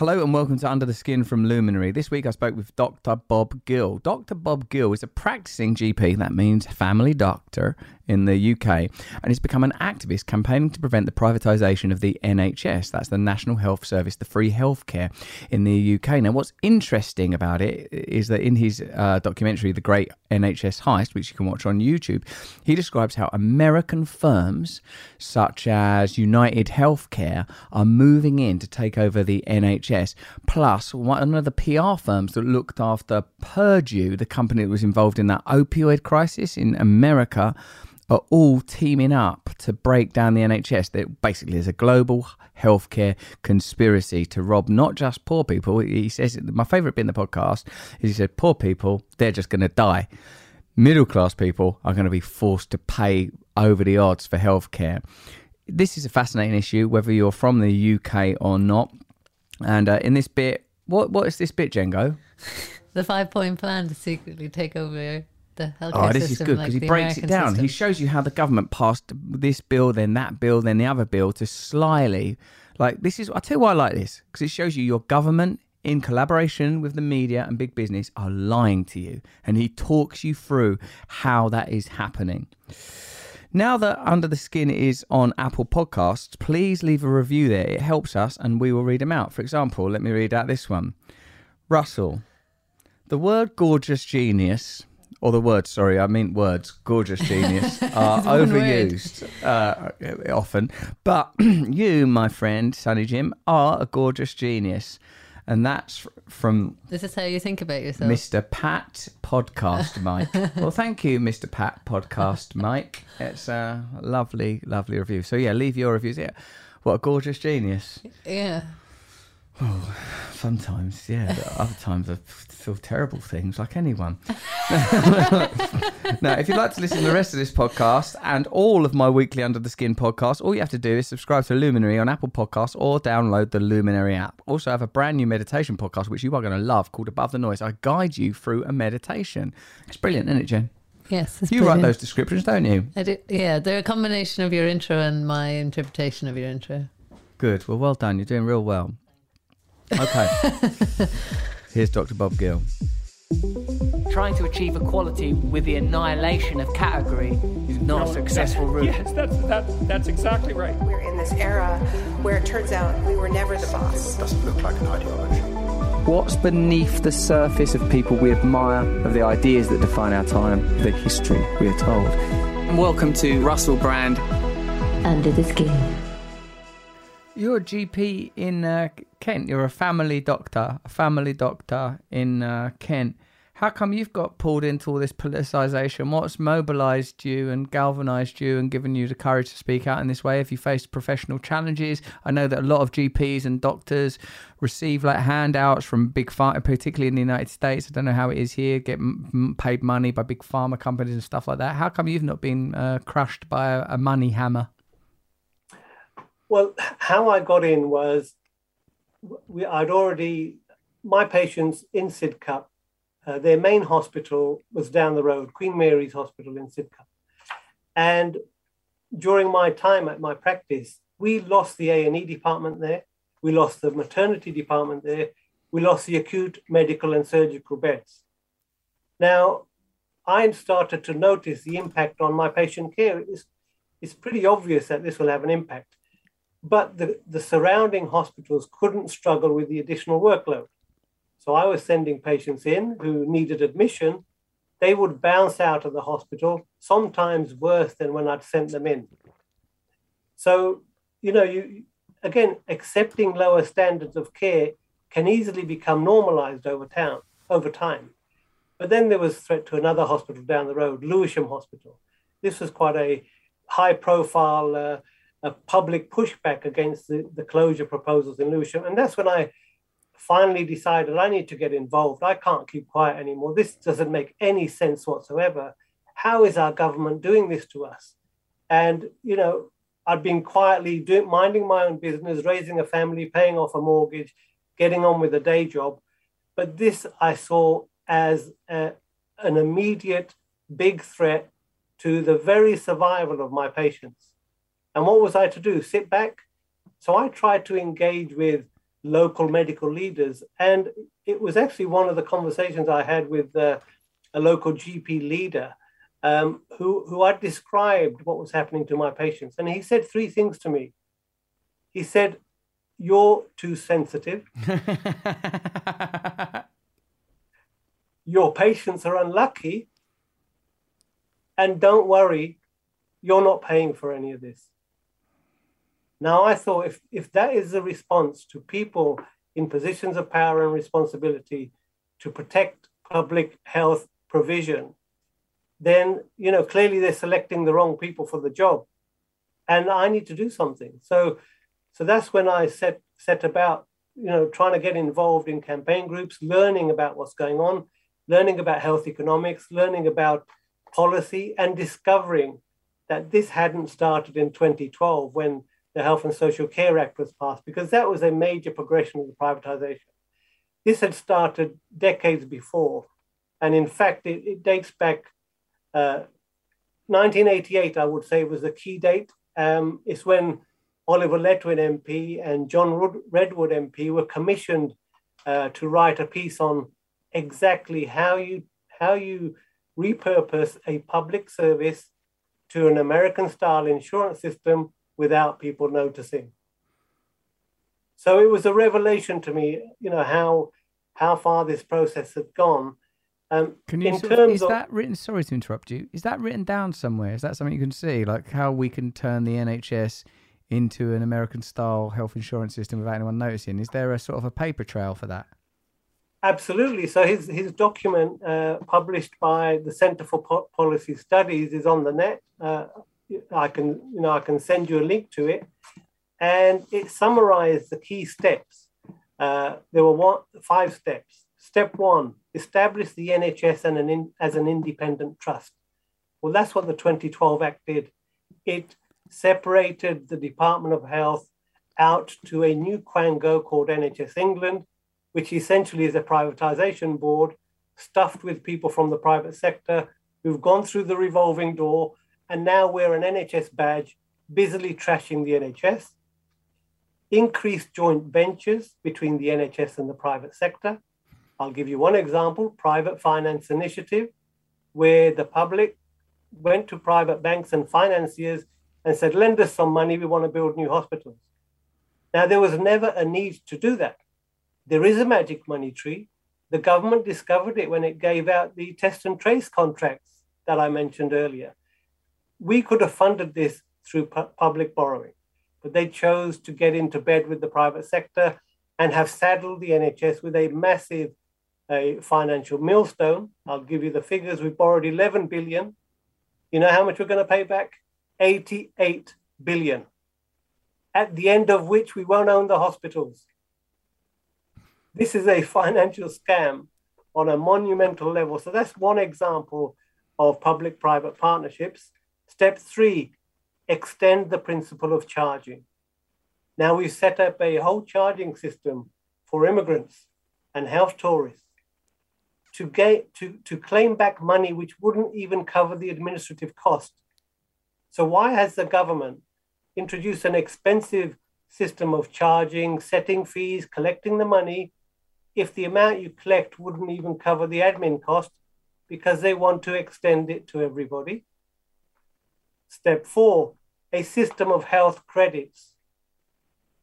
Hello and welcome to Under the Skin from Luminary. This week I spoke with Dr. Bob Gill. Dr. Bob Gill is a practicing GP, that means family doctor, in the UK, and he's become an activist campaigning to prevent the privatisation of the NHS. That's the National Health Service, the free healthcare in the UK. Now, what's interesting about it is that in his uh, documentary, The Great NHS Heist, which you can watch on YouTube, he describes how American firms such as United Healthcare are moving in to take over the NHS. Plus, one of the PR firms that looked after Purdue, the company that was involved in that opioid crisis in America, are all teaming up to break down the NHS. That basically is a global healthcare conspiracy to rob not just poor people. He says my favourite bit in the podcast is he said poor people they're just going to die. Middle class people are going to be forced to pay over the odds for healthcare. This is a fascinating issue, whether you're from the UK or not. And uh, in this bit, what what is this bit, Jengo? the five point plan to secretly take over the healthcare Oh, this system, is good like because he breaks American it down. system. He shows you how the government passed this bill, then that bill, then the other bill to slyly, like this is. I tell you why I like this because it shows you your government in collaboration with the media and big business are lying to you, and he talks you through how that is happening. Now that Under the Skin is on Apple Podcasts, please leave a review there. It helps us and we will read them out. For example, let me read out this one. Russell, the word gorgeous genius, or the word, sorry, I mean words, gorgeous genius, are overused uh, often. But you, my friend, Sonny Jim, are a gorgeous genius. And that's from This is how you think about yourself. Mr. Pat Podcast Mike. well, thank you, Mr. Pat Podcast Mike. It's a lovely, lovely review. So, yeah, leave your reviews. Yeah. What a gorgeous genius. Yeah. Oh, sometimes, yeah. but Other times I feel terrible things like anyone. now, if you'd like to listen to the rest of this podcast and all of my weekly Under the Skin podcast, all you have to do is subscribe to Luminary on Apple Podcasts or download the Luminary app. Also, I have a brand new meditation podcast which you are going to love called Above the Noise. I guide you through a meditation. It's brilliant, isn't it, Jen? Yes. It's You write those descriptions, don't you? I do, yeah, they're a combination of your intro and my interpretation of your intro. Good. Well, well done. You're doing real well. Okay. Here's Dr. Bob Gill. Trying to achieve equality with the annihilation of category is not a successful route. Yes, that's, that, that's exactly right. We're in this era where it turns out we were never the boss. doesn't look like an ideology. What's beneath the surface of people we admire, of the ideas that define our time, the history we are told? Welcome to Russell Brand. Under the Skin. You're a GP in uh, Kent. You're a family doctor, a family doctor in uh, Kent. How come you've got pulled into all this politicisation? What's mobilised you and galvanised you and given you the courage to speak out in this way? Have you faced professional challenges? I know that a lot of GPs and doctors receive like handouts from big pharma, particularly in the United States. I don't know how it is here. Get m- paid money by big pharma companies and stuff like that. How come you've not been uh, crushed by a, a money hammer? Well, how I got in was we, I'd already, my patients in Sidcup, uh, their main hospital was down the road, Queen Mary's Hospital in Sidcup. And during my time at my practice, we lost the A&E department there. We lost the maternity department there. We lost the acute medical and surgical beds. Now, I started to notice the impact on my patient care. It's, it's pretty obvious that this will have an impact but the, the surrounding hospitals couldn't struggle with the additional workload. So I was sending patients in who needed admission. They would bounce out of the hospital, sometimes worse than when I'd sent them in. So, you know, you again, accepting lower standards of care can easily become normalized over town over time. But then there was a threat to another hospital down the road, Lewisham Hospital. This was quite a high profile uh, a public pushback against the, the closure proposals in Lewisham. And that's when I finally decided I need to get involved. I can't keep quiet anymore. This doesn't make any sense whatsoever. How is our government doing this to us? And, you know, I'd been quietly doing, minding my own business, raising a family, paying off a mortgage, getting on with a day job. But this I saw as a, an immediate big threat to the very survival of my patients. And what was I to do? Sit back? So I tried to engage with local medical leaders. And it was actually one of the conversations I had with uh, a local GP leader um, who, who I described what was happening to my patients. And he said three things to me. He said, You're too sensitive. Your patients are unlucky. And don't worry, you're not paying for any of this. Now, I thought if, if that is the response to people in positions of power and responsibility to protect public health provision, then you know clearly they're selecting the wrong people for the job, and I need to do something. So, so that's when I set set about you know trying to get involved in campaign groups, learning about what's going on, learning about health economics, learning about policy, and discovering that this hadn't started in 2012 when the Health and Social Care Act was passed, because that was a major progression of the privatization. This had started decades before. And in fact, it, it dates back uh, 1988, I would say, was the key date. Um, it's when Oliver Letwin MP and John Redwood MP were commissioned uh, to write a piece on exactly how you how you repurpose a public service to an American style insurance system without people noticing. So it was a revelation to me, you know, how how far this process had gone. Um, can you? Sort of, is of, that written? Sorry to interrupt you. Is that written down somewhere? Is that something you can see, like how we can turn the NHS into an American-style health insurance system without anyone noticing? Is there a sort of a paper trail for that? Absolutely. So his his document, uh, published by the Centre for po- Policy Studies, is on the net. Uh, I can you know I can send you a link to it, and it summarized the key steps. Uh, there were one, five steps. Step one: establish the NHS and an in, as an independent trust. Well, that's what the 2012 Act did. It separated the Department of Health out to a new quango called NHS England, which essentially is a privatization board stuffed with people from the private sector who've gone through the revolving door and now wear an NHS badge, busily trashing the NHS, increased joint ventures between the NHS and the private sector. I'll give you one example private finance initiative, where the public went to private banks and financiers and said, lend us some money, we want to build new hospitals. Now, there was never a need to do that. There is a magic money tree. The government discovered it when it gave out the test and trace contracts that I mentioned earlier we could have funded this through pu- public borrowing, but they chose to get into bed with the private sector and have saddled the NHS with a massive financial millstone. I'll give you the figures. We borrowed 11 billion. You know how much we're going to pay back? 88 billion. At the end of which we won't own the hospitals. This is a financial scam on a monumental level. So that's one example of public private partnerships. Step three, extend the principle of charging. Now we've set up a whole charging system for immigrants and health tourists to get to, to claim back money which wouldn't even cover the administrative cost. So why has the government introduced an expensive system of charging, setting fees, collecting the money, if the amount you collect wouldn't even cover the admin cost because they want to extend it to everybody? Step four, a system of health credits.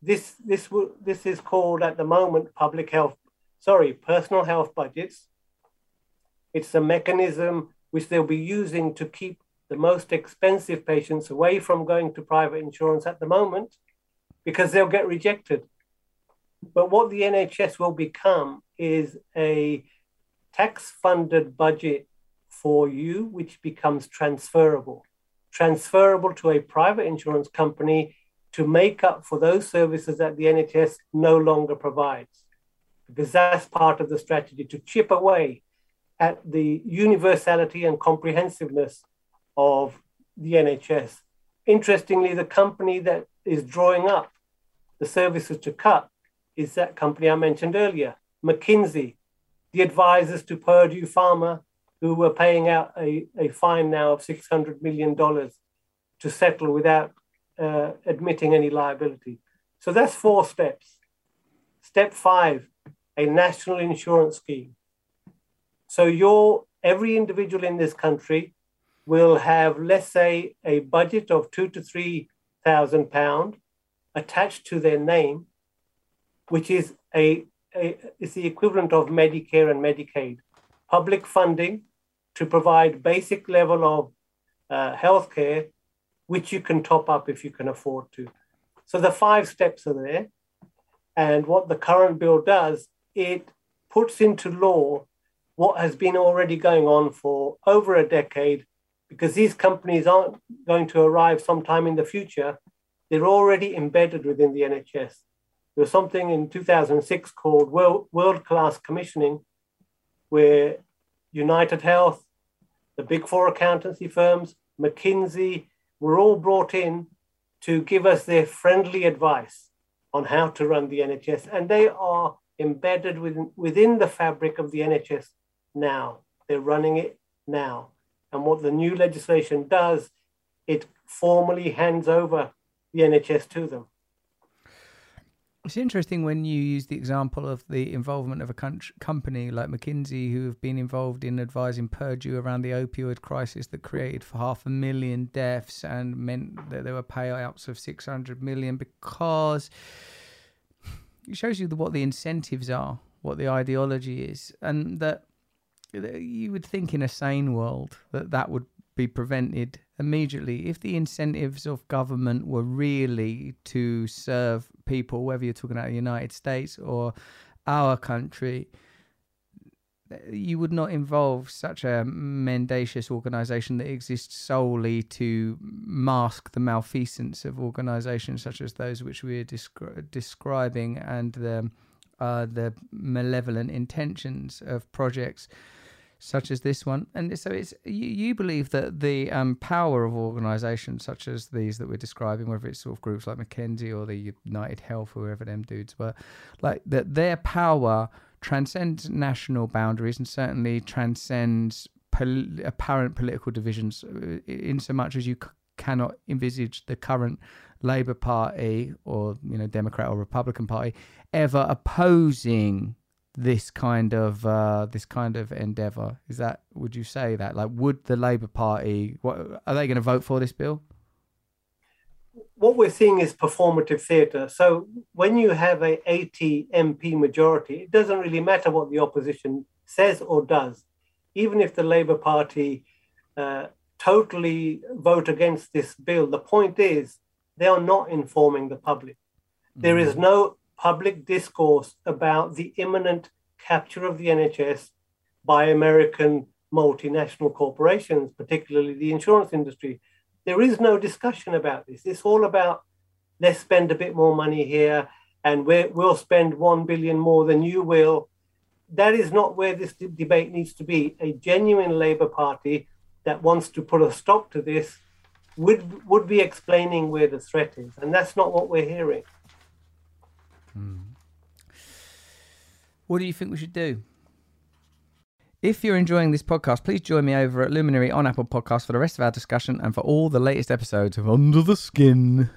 This, this, this is called at the moment public health, sorry, personal health budgets. It's a mechanism which they'll be using to keep the most expensive patients away from going to private insurance at the moment because they'll get rejected. But what the NHS will become is a tax funded budget for you, which becomes transferable transferable to a private insurance company to make up for those services that the NHS no longer provides. Because that's part of the strategy to chip away at the universality and comprehensiveness of the NHS. Interestingly, the company that is drawing up the services to cut is that company I mentioned earlier, McKinsey, the advisors to Purdue Pharma, who were paying out a, a fine now of $600 million to settle without uh, admitting any liability. So that's four steps. Step five, a national insurance scheme. So your every individual in this country will have, let's say, a budget of two to three thousand pound attached to their name, which is a, a is the equivalent of Medicare and Medicaid, public funding to provide basic level of uh, healthcare, which you can top up if you can afford to. So the five steps are there, and what the current bill does, it puts into law what has been already going on for over a decade because these companies aren't going to arrive sometime in the future. They're already embedded within the NHS. There was something in 2006 called World Class Commissioning, where United Health, the big four accountancy firms, McKinsey were all brought in to give us their friendly advice on how to run the NHS. And they are embedded within, within the fabric of the NHS now. They're running it now. And what the new legislation does, it formally hands over the NHS to them. It's interesting when you use the example of the involvement of a company like McKinsey, who have been involved in advising Purdue around the opioid crisis that created for half a million deaths and meant that there were payouts of 600 million because it shows you what the incentives are, what the ideology is, and that you would think in a sane world that that would be prevented immediately if the incentives of government were really to serve people, whether you're talking about the United States or our country. You would not involve such a mendacious organization that exists solely to mask the malfeasance of organizations such as those which we are descri- describing and the, uh, the malevolent intentions of projects such as this one. And so it's you, you believe that the um, power of organisations such as these that we're describing, whether it's sort of groups like McKinsey or the United Health, or whoever them dudes were, like that their power transcends national boundaries and certainly transcends pol- apparent political divisions uh, in so much as you c- cannot envisage the current Labour Party or you know Democrat or Republican Party ever opposing this kind of uh, this kind of endeavour. Is that would you say that like would the Labour Party what are they going to vote for this bill? What we're seeing is performative theatre. So when you have a 80 MP majority, it doesn't really matter what the opposition says or does. Even if the Labour Party uh, totally vote against this bill, the point is they are not informing the public. There is mm. no public discourse about the imminent capture of the NHS by American multinational corporations, particularly the insurance industry. There is no discussion about this. It's all about let's spend a bit more money here and we will spend 1 billion more than you will. That is not where this debate needs to be. A genuine Labour Party that wants to put a stop to this would would be explaining where the threat is, and that's not what we're hearing. Hmm. What do you think we should do? If you're enjoying this podcast, please join me over at Luminary on Apple Podcasts for the rest of our discussion and for all the latest episodes of Under the Skin.